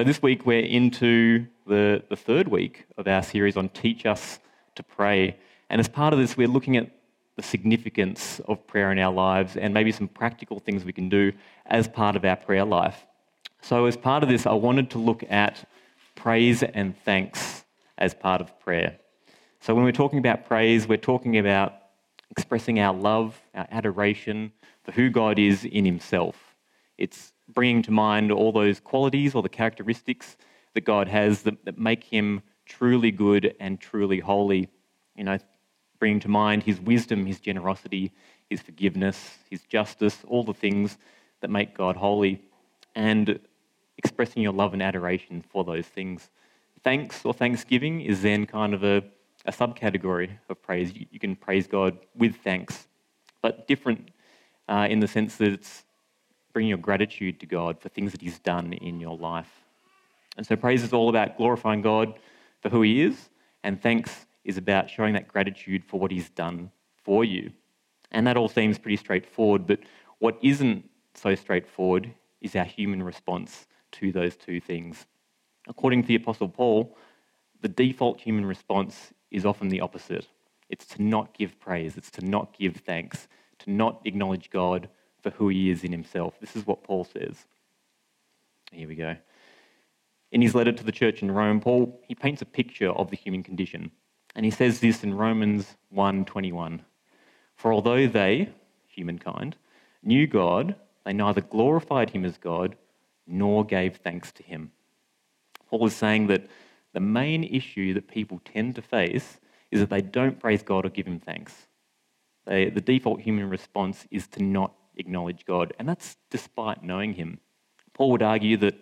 So this week we're into the, the third week of our series on Teach Us to Pray. And as part of this, we're looking at the significance of prayer in our lives and maybe some practical things we can do as part of our prayer life. So, as part of this, I wanted to look at praise and thanks as part of prayer. So, when we're talking about praise, we're talking about expressing our love, our adoration for who God is in Himself. It's bringing to mind all those qualities or the characteristics that God has that, that make him truly good and truly holy. You know, bringing to mind his wisdom, his generosity, his forgiveness, his justice, all the things that make God holy, and expressing your love and adoration for those things. Thanks or thanksgiving is then kind of a, a subcategory of praise. You, you, can praise God with thanks, but different uh, in the sense that it's bring your gratitude to God for things that He's done in your life. And so praise is all about glorifying God for who He is, and thanks is about showing that gratitude for what He's done for you. And that all seems pretty straightforward, but what isn't so straightforward is our human response to those two things. According to the Apostle Paul, the default human response is often the opposite. It's to not give praise, it's to not give thanks, to not acknowledge God for who he is in himself. This is what Paul says. Here we go. In his letter to the church in Rome, Paul he paints a picture of the human condition. And he says this in Romans 1:21. For although they, humankind, knew God, they neither glorified him as God nor gave thanks to him. Paul is saying that the main issue that people tend to face is that they don't praise God or give him thanks. They, the default human response is to not acknowledge God, and that's despite knowing Him. Paul would argue that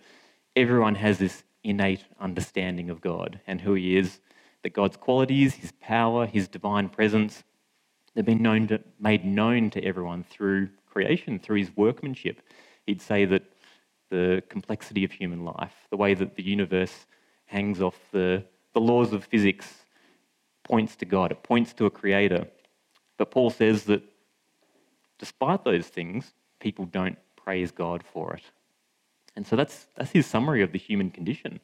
everyone has this innate understanding of God and who He is, that God's qualities, His power, His divine presence, they've been known to, made known to everyone through creation, through His workmanship. He'd say that the complexity of human life, the way that the universe hangs off the, the laws of physics, points to God, it points to a creator. But Paul says that despite those things, people don't praise God for it. And so that's, that's his summary of the human condition.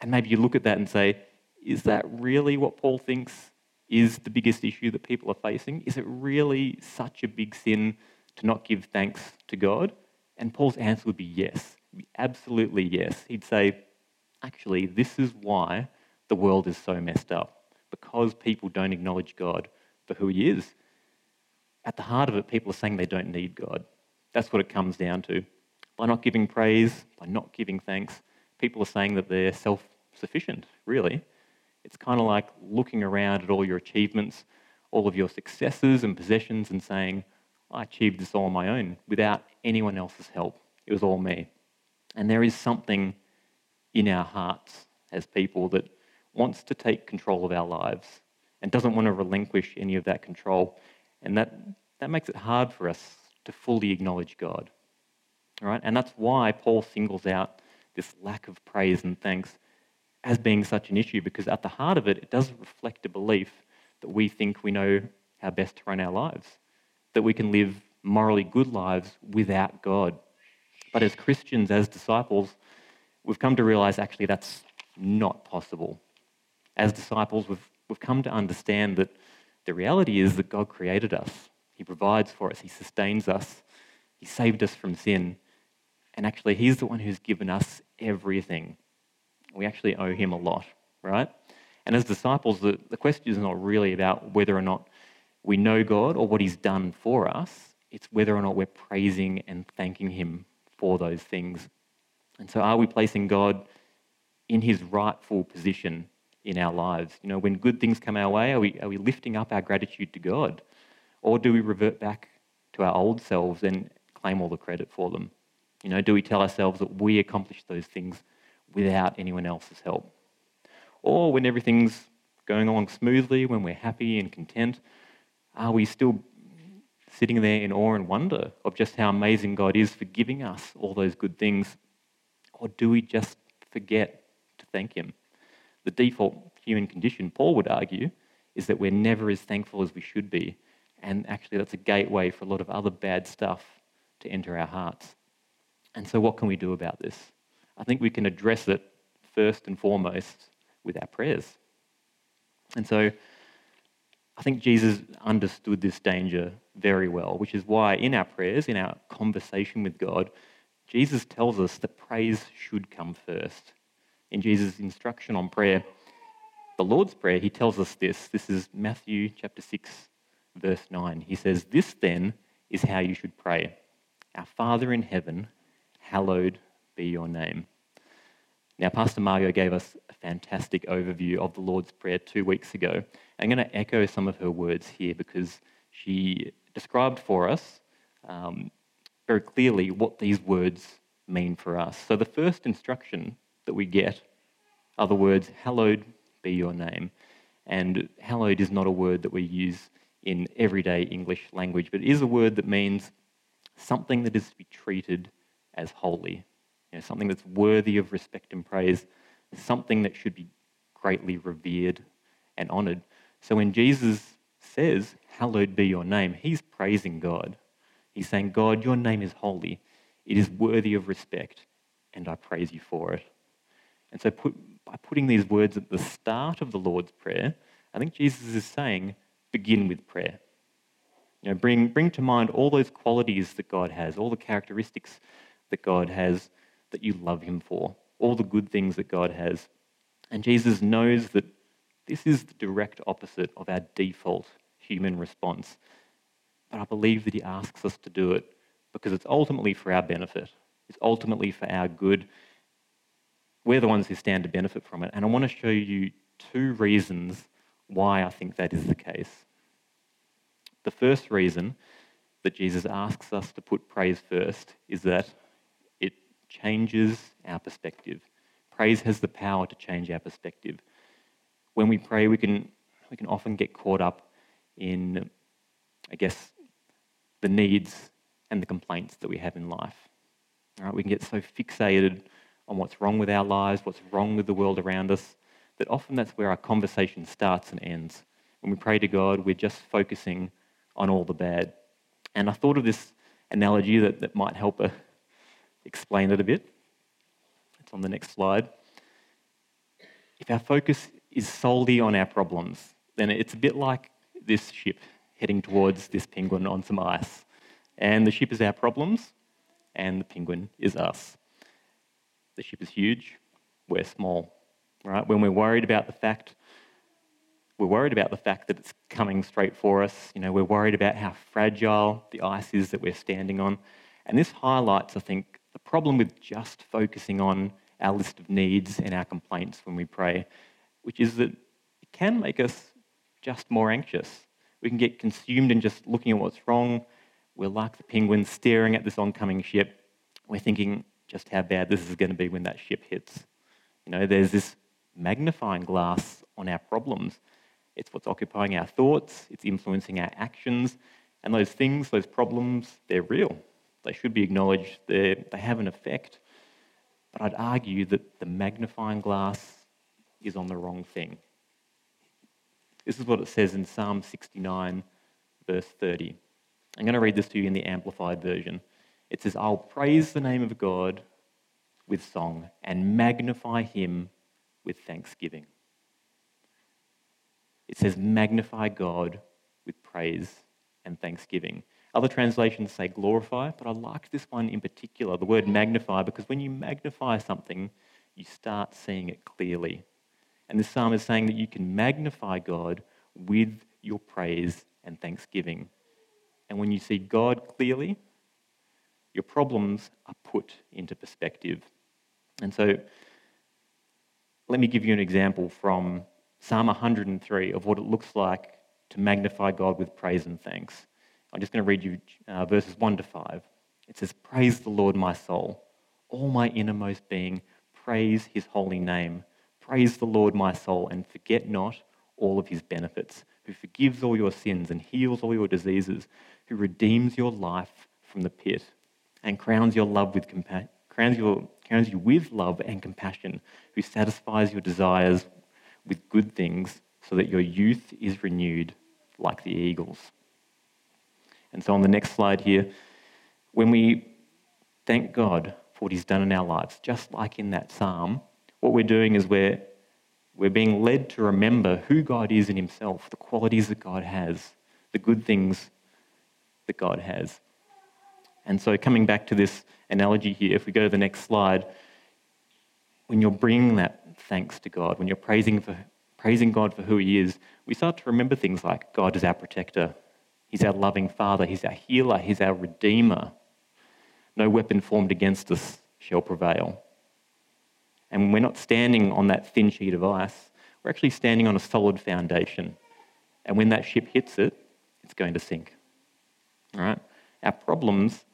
And maybe you look at that and say, is that really what Paul thinks is the biggest issue that people are facing? Is it really such a big sin to not give thanks to God? And Paul's answer would be yes, absolutely yes. He'd say, actually, this is why the world is so messed up, because people don't acknowledge God for who he is at the heart of it, people are saying they don't need God. That's what it comes down to. By not giving praise, by not giving thanks, people are saying that they're self sufficient, really. It's kind of like looking around at all your achievements, all of your successes and possessions, and saying, I achieved this all on my own without anyone else's help. It was all me. And there is something in our hearts as people that wants to take control of our lives and doesn't want to relinquish any of that control. And that, that makes it hard for us to fully acknowledge God. All right? And that's why Paul singles out this lack of praise and thanks as being such an issue, because at the heart of it, it does reflect a belief that we think we know how best to run our lives, that we can live morally good lives without God. But as Christians, as disciples, we've come to realize actually that's not possible. As disciples, we've, we've come to understand that the reality is that God created us, He provides for us, He sustains us, He saved us from sin. And actually, He's the one who's given us everything. We actually owe Him a lot, right? And as disciples, the, the question is not really about whether or not we know God or what He's done for us, it's whether or not we're praising and thanking Him for those things. And so, are we placing God in His rightful position in our lives? You know, when good things come our way, are we, are we lifting up our gratitude to God? Or do we revert back to our old selves and claim all the credit for them? You know, do we tell ourselves that we accomplished those things without anyone else's help? Or when everything's going along smoothly, when we're happy and content, are we still sitting there in awe and wonder of just how amazing God is for giving us all those good things? Or do we just forget to thank Him? The default human condition, Paul would argue, is that we're never as thankful as we should be. And actually, that's a gateway for a lot of other bad stuff to enter our hearts. And so, what can we do about this? I think we can address it first and foremost with our prayers. And so I think Jesus understood this danger very well, which is why in our prayers, in our conversation with God, Jesus tells us that praise should come first. In Jesus' instruction on prayer, the Lord's Prayer, he tells us this. This is Matthew chapter 6, verse 9. He says, This then is how you should pray Our Father in heaven, hallowed be your name. Now, Pastor Margot gave us a fantastic overview of the Lord's Prayer two weeks ago. I'm going to echo some of her words here because she described for us um, very clearly what these words mean for us. So, the first instruction that we get are the words, Hallowed be your name. And hallowed is not a word that we use in everyday English language, but it is a word that means something that is to be treated as holy, you know, something that's worthy of respect and praise, something that should be greatly revered and honored. So when Jesus says, Hallowed be your name, he's praising God. He's saying, God, your name is holy. It is worthy of respect, and I praise you for it. And so, put, by putting these words at the start of the Lord's Prayer, I think Jesus is saying, begin with prayer. You know, bring, bring to mind all those qualities that God has, all the characteristics that God has that you love Him for, all the good things that God has. And Jesus knows that this is the direct opposite of our default human response. But I believe that He asks us to do it because it's ultimately for our benefit, it's ultimately for our good. We're the ones who stand to benefit from it. And I want to show you two reasons why I think that is the case. The first reason that Jesus asks us to put praise first is that it changes our perspective. Praise has the power to change our perspective. When we pray, we can, we can often get caught up in, I guess, the needs and the complaints that we have in life. Right, we can get so fixated on what's wrong with our lives, what's wrong with the world around us, that often that's where our conversation starts and ends. When we pray to God, we're just focusing on all the bad. And I thought of this analogy that, that might help uh, explain it a bit. It's on the next slide. If our focus is solely on our problems, then it's a bit like this ship heading towards this penguin on some ice. And the ship is our problems, and the penguin is us. The ship is huge, we're small right? When we're worried about the fact, we're worried about the fact that it's coming straight for us. You know, we're worried about how fragile the ice is that we're standing on. And this highlights, I think, the problem with just focusing on our list of needs and our complaints when we pray, which is that it can make us just more anxious. We can get consumed in just looking at what's wrong. We're like the penguins staring at this oncoming ship. We're thinking just how bad this is going to be when that ship hits. You know, there's this magnifying glass on our problems. It's what's occupying our thoughts, it's influencing our actions, and those things, those problems, they're real. They should be acknowledged, they they have an effect. But I'd argue that the magnifying glass is on the wrong thing. This is what it says in Psalm 69, verse 30. I'm going to read this to you in the Amplified Version. It says, I'll praise the name of God with song and magnify him with thanksgiving. It says, magnify God with praise and thanksgiving. Other translations say glorify, but I like this one in particular, the word magnify, because when you magnify something, you start seeing it clearly. And this psalm is saying that you can magnify God with your praise and thanksgiving. And when you see God clearly, your problems are put into perspective. And so let me give you an example from Psalm 103 of what it looks like to magnify God with praise and thanks. I'm just going to read you uh, verses 1 to 5. It says, Praise the Lord, my soul. All my innermost being, praise his holy name. Praise the Lord, my soul, and forget not all of his benefits, who forgives all your sins and heals all your diseases, who redeems your life from the pit and crowns your love with compa- crowns your crowns you with love and compassion, who satisfies your desires with good things, so that your youth is renewed like the eagles. And so on the next slide here, when we thank God for what He's done in our lives, just like in that psalm, what we're doing is we're, we're being led to remember who God is in Himself, the qualities that God has, the good things that God has. And so, coming back to this analogy here, if we go to the next slide, when you're bringing that thanks to God, when you're praising, for, praising God for who He is, we start to remember things like God is our protector, He's our loving Father, He's our healer, He's our Redeemer. No weapon formed against us shall prevail. And we're not standing on that thin sheet of ice, we're actually standing on a solid foundation. And when that ship hits it, it's going to sink. All right? Our problems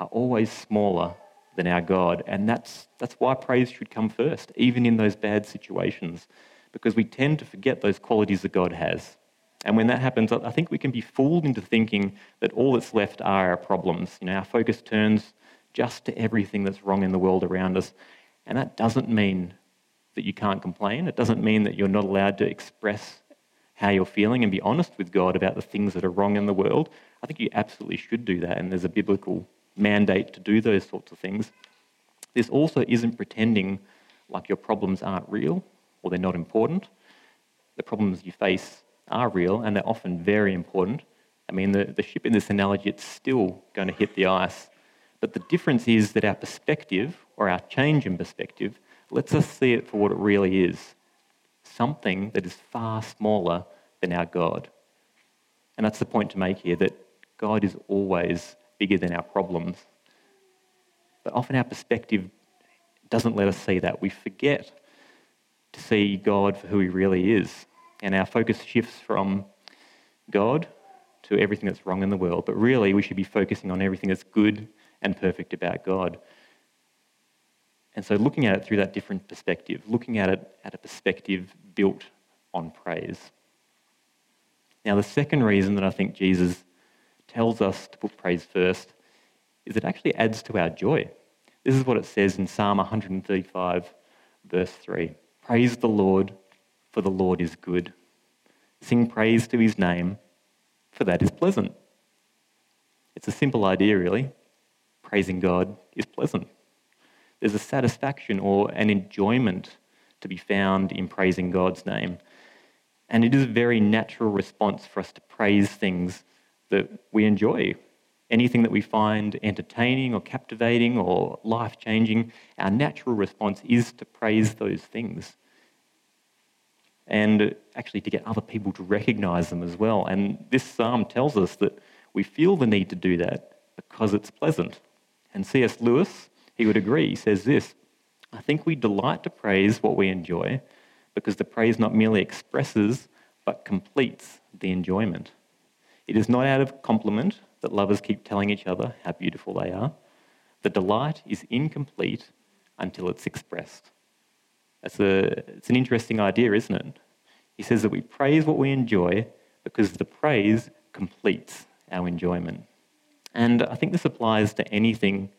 are always smaller than our God, and that's, that's why praise should come first, even in those bad situations, because we tend to forget those qualities that God has. And when that happens, I think we can be fooled into thinking that all that's left are our problems. You know, our focus turns just to everything that's wrong in the world around us. And that doesn't mean that you can't complain. It doesn't mean that you're not allowed to express how you're feeling and be honest with God about the things that are wrong in the world. I think you absolutely should do that, and there's a biblical mandate to do those sorts of things. This also isn't pretending like your problems aren't real or they're not important. The problems you face are real and they're often very important. I mean, the, the ship in this analogy, it's still going to hit the ice. But the difference is that our perspective, or our change in perspective, lets us see it for what it really is something that is far smaller than our God. And that's the point to make here that God is always bigger than our problems. But often our perspective doesn't let us see that. We forget to see God for who He really is. And our focus shifts from God to everything that's wrong in the world. But really, we should be focusing on everything that's good and perfect about God. And so, looking at it through that different perspective, looking at it at a perspective built on praise. Now, the second reason that I think Jesus tells us to put praise first is it actually adds to our joy. This is what it says in Psalm 135, verse 3 Praise the Lord, for the Lord is good. Sing praise to his name, for that is pleasant. It's a simple idea, really. Praising God is pleasant. There's a satisfaction or an enjoyment to be found in praising God's name. And it is a very natural response for us to praise things that we enjoy. Anything that we find entertaining or captivating or life changing, our natural response is to praise those things. And actually to get other people to recognize them as well. And this psalm tells us that we feel the need to do that because it's pleasant. And C.S. Lewis, he would agree, he says this I think we delight to praise what we enjoy because the praise not merely expresses but completes the enjoyment. It is not out of compliment that lovers keep telling each other how beautiful they are. The delight is incomplete until it's expressed. That's a, it's an interesting idea, isn't it? He says that we praise what we enjoy because the praise completes our enjoyment. And I think this applies to anything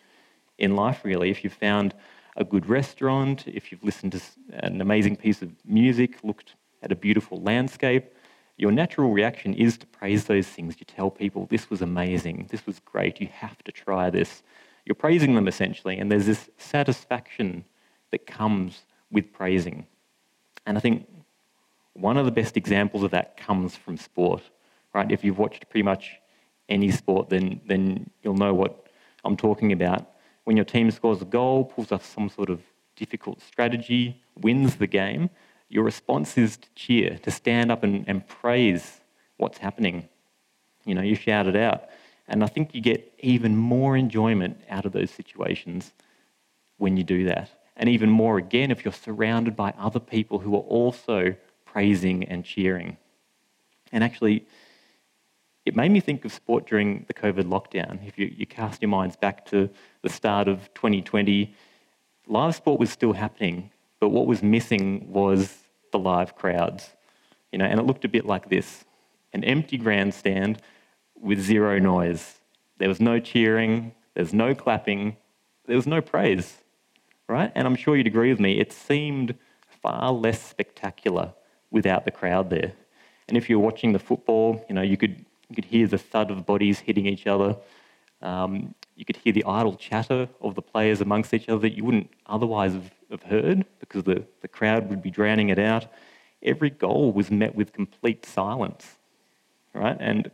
in life, really. If you've found a good restaurant, if you've listened to an amazing piece of music, looked at a beautiful landscape, your natural reaction is to praise those things. You tell people, this was amazing, this was great, you have to try this. You're praising them essentially, and there's this satisfaction that comes with praising. And I think one of the best examples of that comes from sport, right? If you've watched pretty much any sport, then, then you'll know what I'm talking about. When your team scores a goal, pulls off some sort of difficult strategy, wins the game, your response is to cheer, to stand up and, and praise what's happening. You know, you shout it out. And I think you get even more enjoyment out of those situations when you do that. And even more again if you're surrounded by other people who are also praising and cheering. And actually, it made me think of sport during the COVID lockdown. If you, you cast your minds back to the start of 2020, live sport was still happening, but what was missing was the live crowds. You know, and it looked a bit like this an empty grandstand with zero noise. There was no cheering, there's no clapping, there was no praise, right? And I'm sure you'd agree with me, it seemed far less spectacular without the crowd there. And if you're watching the football, you know, you could, you could hear the thud of bodies hitting each other. Um, you could hear the idle chatter of the players amongst each other that you wouldn't otherwise have, have heard because the, the crowd would be drowning it out. Every goal was met with complete silence, right? And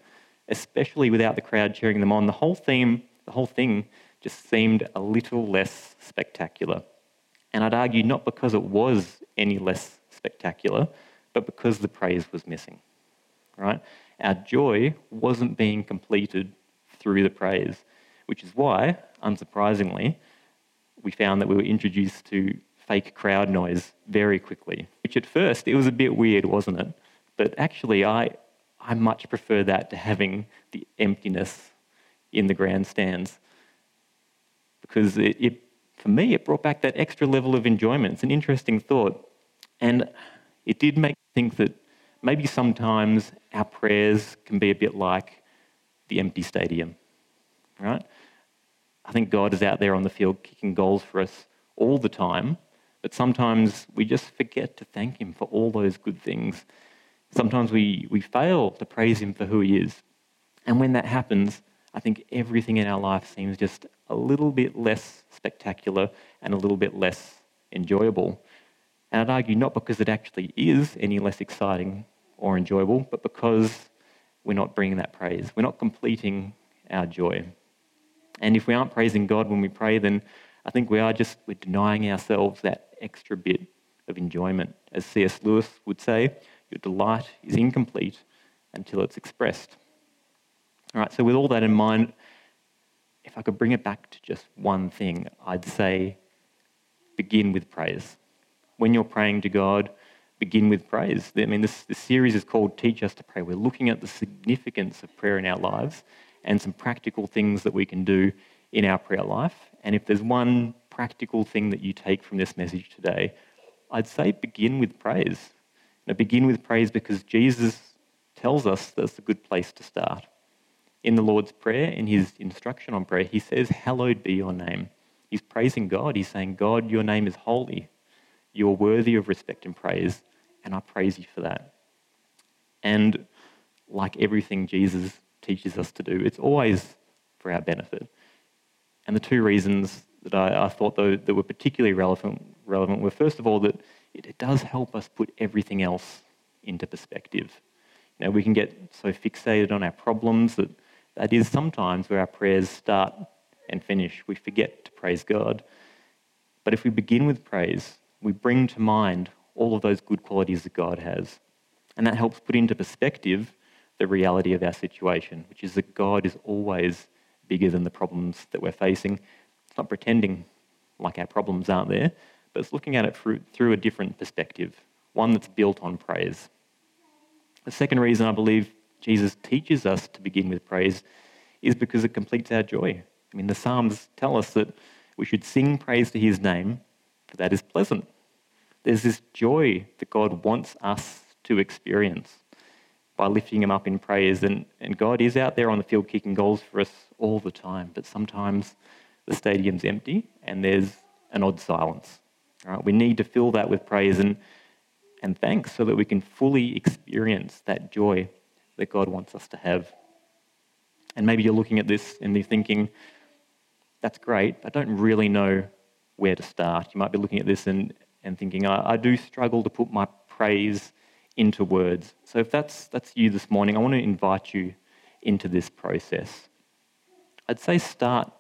especially without the crowd cheering them on, the whole theme, the whole thing just seemed a little less spectacular. And I'd argue not because it was any less spectacular, but because the praise was missing. Right? Our joy wasn't being completed through the praise, which is why, unsurprisingly, we found that we were introduced to fake crowd noise very quickly. Which at first it was a bit weird, wasn't it? But actually, I, I much prefer that to having the emptiness in the grandstands because it, it, for me, it brought back that extra level of enjoyment. It's an interesting thought. And it did make me think that maybe sometimes our prayers can be a bit like the empty stadium, right? I think God is out there on the field kicking goals for us all the time, but sometimes we just forget to thank Him for all those good things. Sometimes we, we fail to praise Him for who He is. And when that happens, I think everything in our life seems just a little bit less spectacular and a little bit less enjoyable. And I'd argue not because it actually is any less exciting or enjoyable, but because we're not bringing that praise. We're not completing our joy. And if we aren't praising God when we pray, then I think we are just we're denying ourselves that extra bit of enjoyment. As C.S. Lewis would say, your delight is incomplete until it's expressed. All right, so with all that in mind, if I could bring it back to just one thing, I'd say begin with praise. When you're praying to God, begin with praise. I mean, this, this series is called Teach Us to Pray. We're looking at the significance of prayer in our lives and some practical things that we can do in our prayer life. And if there's one practical thing that you take from this message today, I'd say begin with praise. Begin with praise because Jesus tells us that's a good place to start. In the Lord's Prayer, in his instruction on prayer, he says, Hallowed be your name. He's praising God. He's saying, God, your name is holy. You're worthy of respect and praise, and I praise you for that. And like everything Jesus teaches us to do, it's always for our benefit. And the two reasons that I, I thought though that were particularly relevant, relevant were first of all that it, it does help us put everything else into perspective. You know, we can get so fixated on our problems that that is sometimes where our prayers start and finish. We forget to praise God. But if we begin with praise, we bring to mind all of those good qualities that God has. And that helps put into perspective the reality of our situation, which is that God is always bigger than the problems that we're facing. It's not pretending like our problems aren't there, but it's looking at it through, through a different perspective, one that's built on praise. The second reason I believe Jesus teaches us to begin with praise is because it completes our joy. I mean, the Psalms tell us that we should sing praise to his name, for that is pleasant. There's this joy that God wants us to experience by lifting him up in praise. And, and God is out there on the field kicking goals for us all the time, but sometimes the stadium's empty and there's an odd silence. Right? We need to fill that with praise and, and thanks so that we can fully experience that joy that God wants us to have. And maybe you're looking at this and you're thinking, that's great, but I don't really know where to start. You might be looking at this and, and thinking, I, I do struggle to put my praise into words. So if that's, that's you this morning, I want to invite you into this process. I'd say start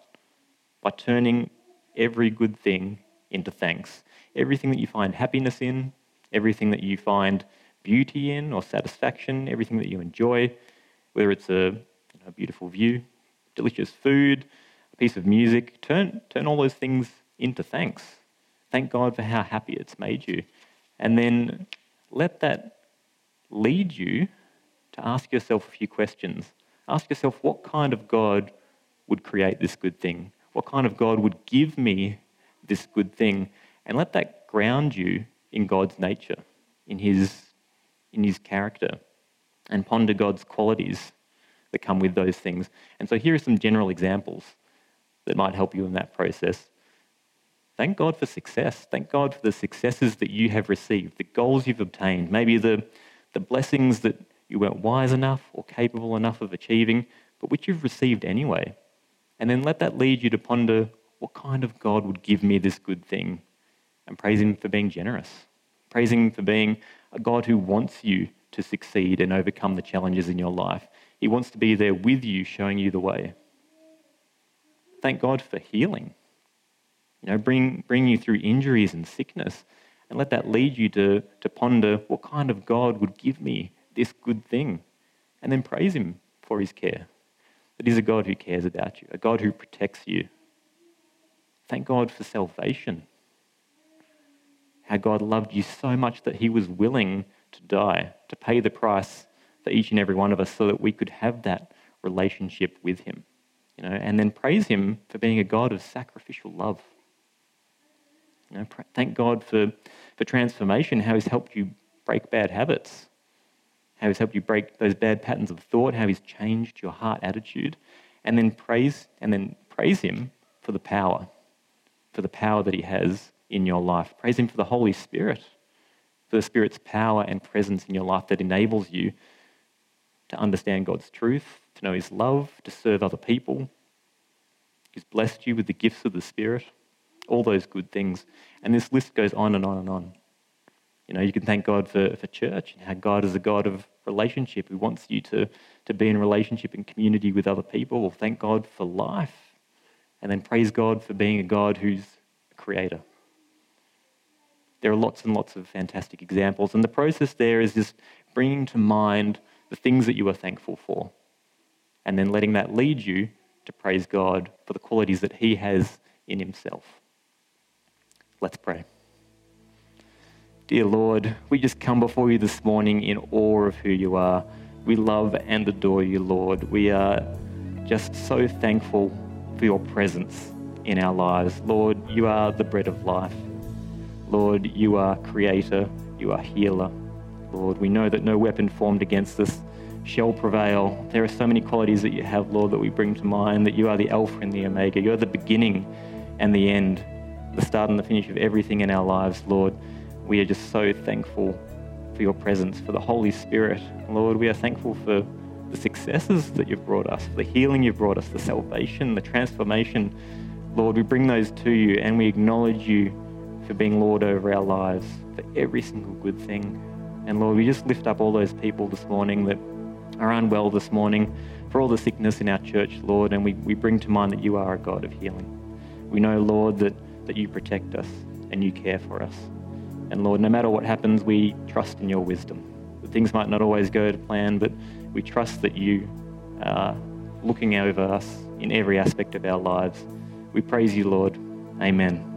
by turning every good thing into thanks. Everything that you find happiness in, everything that you find beauty in or satisfaction, everything that you enjoy, whether it's a, a beautiful view, delicious food, a piece of music, turn, turn all those things into thanks. Thank God for how happy it's made you. And then let that lead you to ask yourself a few questions. Ask yourself, what kind of God would create this good thing? What kind of God would give me this good thing? And let that ground you in God's nature, in His in his character and ponder God's qualities that come with those things. And so here are some general examples that might help you in that process. Thank God for success. Thank God for the successes that you have received, the goals you've obtained, maybe the, the blessings that you weren't wise enough or capable enough of achieving, but which you've received anyway. And then let that lead you to ponder what kind of God would give me this good thing? And praise Him for being generous. Praise Him for being a God who wants you to succeed and overcome the challenges in your life. He wants to be there with you, showing you the way. Thank God for healing. You know, bring, bring you through injuries and sickness. And let that lead you to, to ponder what kind of God would give me this good thing. And then praise Him for His care. That He's a God who cares about you, a God who protects you. Thank God for salvation. How God loved you so much that He was willing to die, to pay the price for each and every one of us so that we could have that relationship with Him. You know, and then praise Him for being a God of sacrificial love. You know, thank God for, for transformation, how He's helped you break bad habits, how He's helped you break those bad patterns of thought, how He's changed your heart attitude, and then praise and then praise Him for the power, for the power that He has in your life. Praise Him for the Holy Spirit, for the Spirit's power and presence in your life that enables you to understand God's truth, to know His love, to serve other people. He's blessed you with the gifts of the Spirit all those good things. And this list goes on and on and on. You know, you can thank God for, for church and how God is a God of relationship who wants you to, to be in relationship and community with other people. Thank God for life. And then praise God for being a God who's a creator. There are lots and lots of fantastic examples. And the process there is just bringing to mind the things that you are thankful for. And then letting that lead you to praise God for the qualities that He has in Himself. Let's pray. Dear Lord, we just come before you this morning in awe of who you are. We love and adore you, Lord. We are just so thankful for your presence in our lives. Lord, you are the bread of life. Lord, you are creator, you are healer. Lord, we know that no weapon formed against us shall prevail. There are so many qualities that you have, Lord, that we bring to mind that you are the Alpha and the Omega. You're the beginning and the end the start and the finish of everything in our lives, Lord. We are just so thankful for your presence, for the Holy Spirit. Lord, we are thankful for the successes that you've brought us, for the healing you've brought us, the salvation, the transformation. Lord, we bring those to you and we acknowledge you for being Lord over our lives, for every single good thing. And Lord, we just lift up all those people this morning that are unwell this morning, for all the sickness in our church, Lord, and we, we bring to mind that you are a God of healing. We know, Lord, that that you protect us and you care for us. And Lord, no matter what happens, we trust in your wisdom. Things might not always go to plan, but we trust that you are looking over us in every aspect of our lives. We praise you, Lord. Amen.